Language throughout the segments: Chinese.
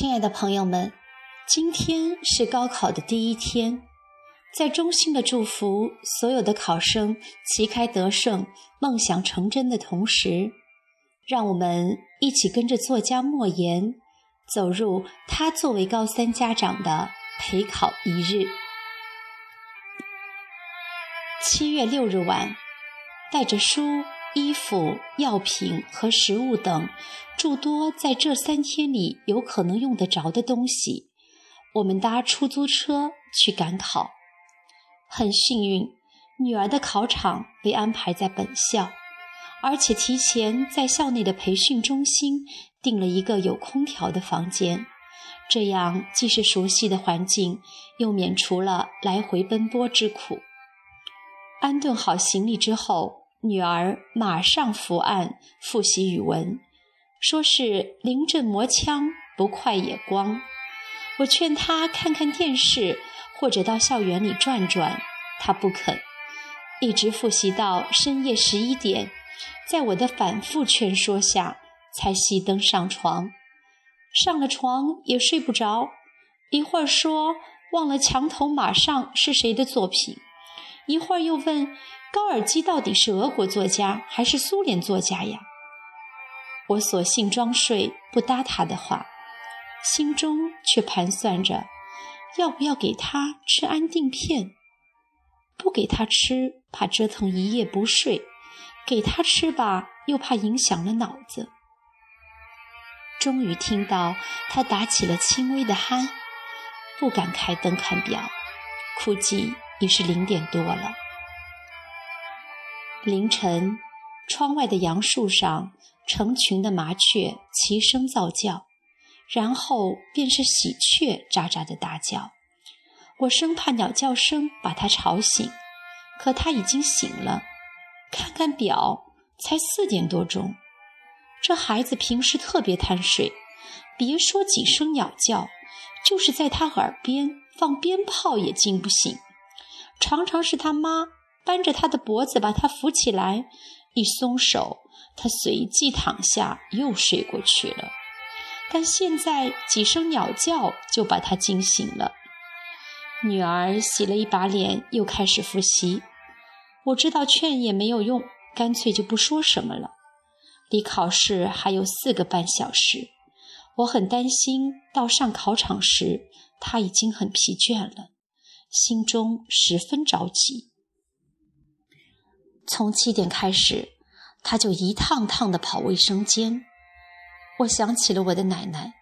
亲爱的朋友们，今天是高考的第一天，在衷心的祝福所有的考生旗开得胜、梦想成真的同时，让我们一起跟着作家莫言走入他作为高三家长的陪考一日。七月六日晚，带着书。衣服、药品和食物等诸多在这三天里有可能用得着的东西，我们搭出租车去赶考。很幸运，女儿的考场被安排在本校，而且提前在校内的培训中心订了一个有空调的房间，这样既是熟悉的环境，又免除了来回奔波之苦。安顿好行李之后。女儿马上伏案复习语文，说是临阵磨枪，不快也光。我劝她看看电视或者到校园里转转，她不肯，一直复习到深夜十一点，在我的反复劝说下，才熄灯上床。上了床也睡不着，一会儿说忘了墙头马上是谁的作品，一会儿又问。高尔基到底是俄国作家还是苏联作家呀？我索性装睡，不搭他的话，心中却盘算着，要不要给他吃安定片？不给他吃，怕折腾一夜不睡；给他吃吧，又怕影响了脑子。终于听到他打起了轻微的鼾，不敢开灯看表，估计已是零点多了。凌晨，窗外的杨树上成群的麻雀齐声噪叫，然后便是喜鹊喳喳的大叫。我生怕鸟叫声把它吵醒，可它已经醒了。看看表，才四点多钟。这孩子平时特别贪睡，别说几声鸟叫，就是在他耳边放鞭炮也惊不醒。常常是他妈。扳着他的脖子，把他扶起来，一松手，他随即躺下，又睡过去了。但现在几声鸟叫就把他惊醒了。女儿洗了一把脸，又开始复习。我知道劝也没有用，干脆就不说什么了。离考试还有四个半小时，我很担心到上考场时他已经很疲倦了，心中十分着急。从七点开始，他就一趟趟的跑卫生间。我想起了我的奶奶，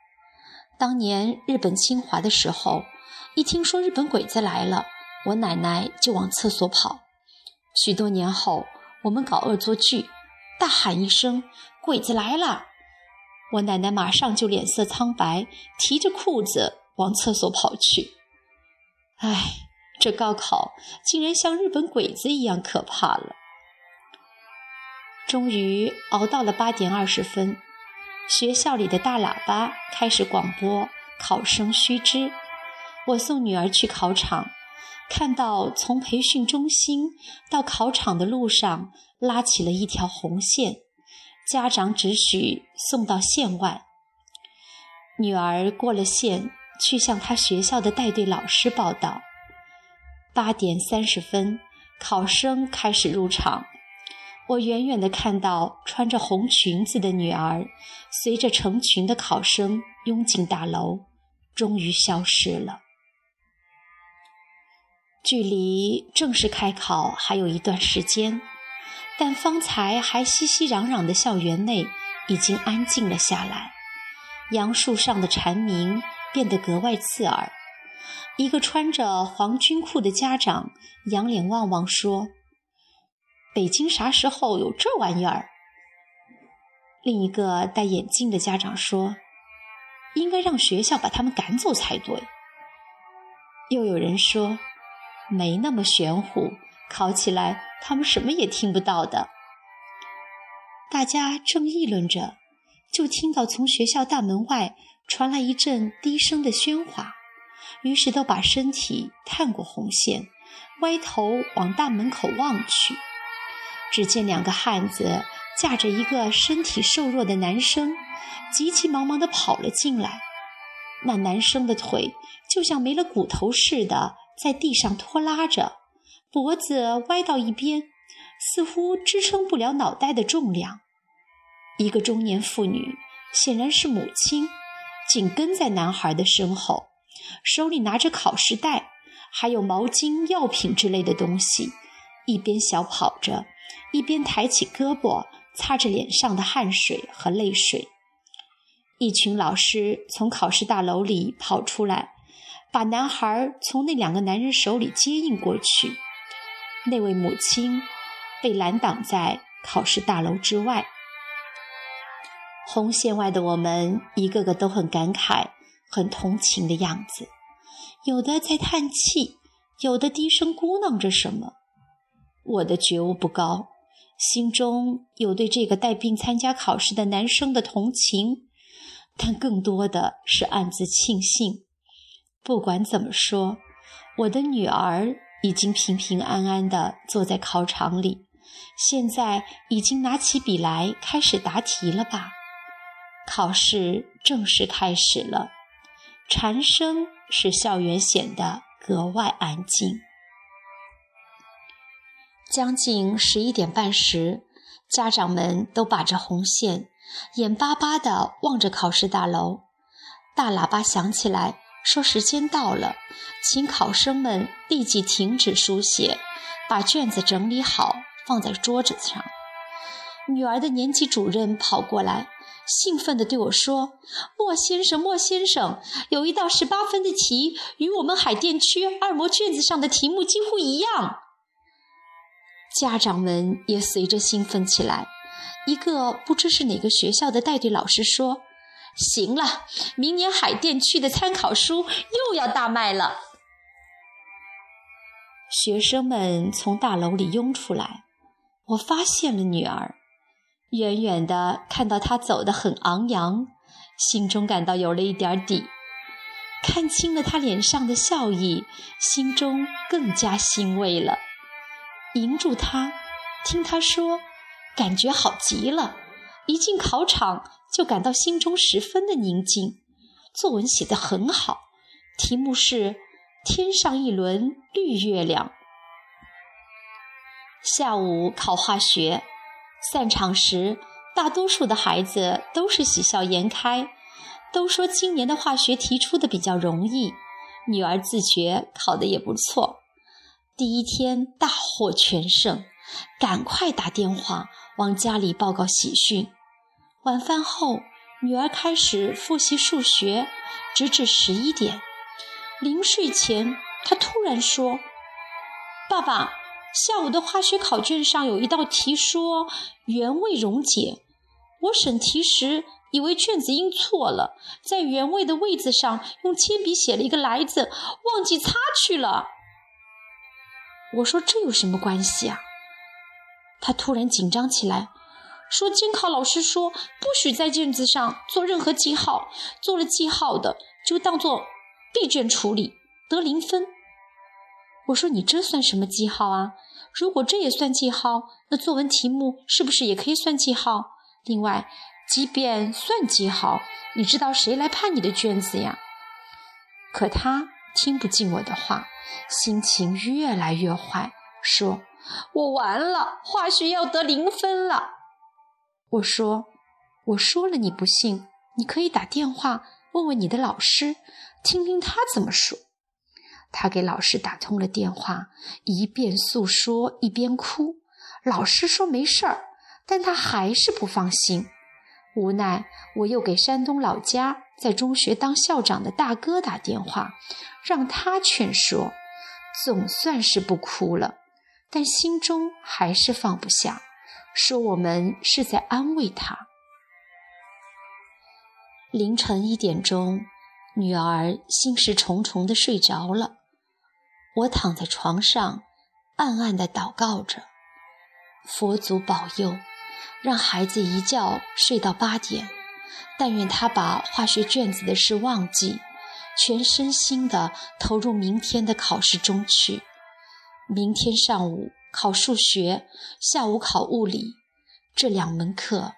当年日本侵华的时候，一听说日本鬼子来了，我奶奶就往厕所跑。许多年后，我们搞恶作剧，大喊一声“鬼子来了”，我奶奶马上就脸色苍白，提着裤子往厕所跑去。唉，这高考竟然像日本鬼子一样可怕了。终于熬到了八点二十分，学校里的大喇叭开始广播考生须知。我送女儿去考场，看到从培训中心到考场的路上拉起了一条红线，家长只许送到线外。女儿过了线，去向她学校的带队老师报道。八点三十分，考生开始入场。我远远地看到穿着红裙子的女儿，随着成群的考生拥进大楼，终于消失了。距离正式开考还有一段时间，但方才还熙熙攘攘的校园内已经安静了下来。杨树上的蝉鸣变得格外刺耳。一个穿着黄军裤的家长仰脸望望说。北京啥时候有这玩意儿？另一个戴眼镜的家长说：“应该让学校把他们赶走才对。”又有人说：“没那么玄乎，考起来他们什么也听不到的。”大家正议论着，就听到从学校大门外传来一阵低声的喧哗，于是都把身体探过红线，歪头往大门口望去。只见两个汉子架着一个身体瘦弱的男生，急急忙忙地跑了进来。那男生的腿就像没了骨头似的，在地上拖拉着，脖子歪到一边，似乎支撑不了脑袋的重量。一个中年妇女，显然是母亲，紧跟在男孩的身后，手里拿着考试袋，还有毛巾、药品之类的东西，一边小跑着，一边抬起胳膊擦着脸上的汗水和泪水。一群老师从考试大楼里跑出来，把男孩从那两个男人手里接应过去。那位母亲被拦挡在考试大楼之外。红线外的我们，一个个都很感慨、很同情的样子，有的在叹气，有的低声咕囔着什么。我的觉悟不高，心中有对这个带病参加考试的男生的同情。但更多的是暗自庆幸，不管怎么说，我的女儿已经平平安安地坐在考场里，现在已经拿起笔来开始答题了吧？考试正式开始了，蝉声使校园显得格外安静。将近十一点半时，家长们都把着红线。眼巴巴地望着考试大楼，大喇叭响起来，说时间到了，请考生们立即停止书写，把卷子整理好放在桌子上。女儿的年级主任跑过来，兴奋地对我说：“莫先生，莫先生，有一道十八分的题，与我们海淀区二模卷子上的题目几乎一样。”家长们也随着兴奋起来。一个不知是哪个学校的带队老师说：“行了，明年海淀区的参考书又要大卖了。”学生们从大楼里拥出来，我发现了女儿，远远的看到她走得很昂扬，心中感到有了一点底。看清了她脸上的笑意，心中更加欣慰了。迎住他，听他说。感觉好极了，一进考场就感到心中十分的宁静。作文写得很好，题目是“天上一轮绿月亮”。下午考化学，散场时，大多数的孩子都是喜笑颜开，都说今年的化学题出的比较容易。女儿自觉考得也不错，第一天大获全胜。赶快打电话往家里报告喜讯。晚饭后，女儿开始复习数学，直至十一点。临睡前，她突然说：“爸爸，下午的化学考卷上有一道题说原位溶解，我审题时以为卷子印错了，在原位的位子上用铅笔写了一个来字，忘记擦去了。”我说：“这有什么关系啊？”他突然紧张起来，说：“监考老师说不许在卷子上做任何记号，做了记号的就当做闭卷处理，得零分。”我说：“你这算什么记号啊？如果这也算记号，那作文题目是不是也可以算记号？另外，即便算记号，你知道谁来判你的卷子呀？”可他听不进我的话，心情越来越坏，说。我完了，化学要得零分了。我说，我说了你不信，你可以打电话问问你的老师，听听他怎么说。他给老师打通了电话，一边诉说一边哭。老师说没事儿，但他还是不放心。无奈，我又给山东老家在中学当校长的大哥打电话，让他劝说，总算是不哭了。但心中还是放不下，说我们是在安慰他。凌晨一点钟，女儿心事重重的睡着了。我躺在床上，暗暗的祷告着：佛祖保佑，让孩子一觉睡到八点。但愿他把化学卷子的事忘记，全身心地投入明天的考试中去。明天上午考数学，下午考物理，这两门课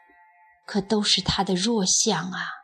可都是他的弱项啊。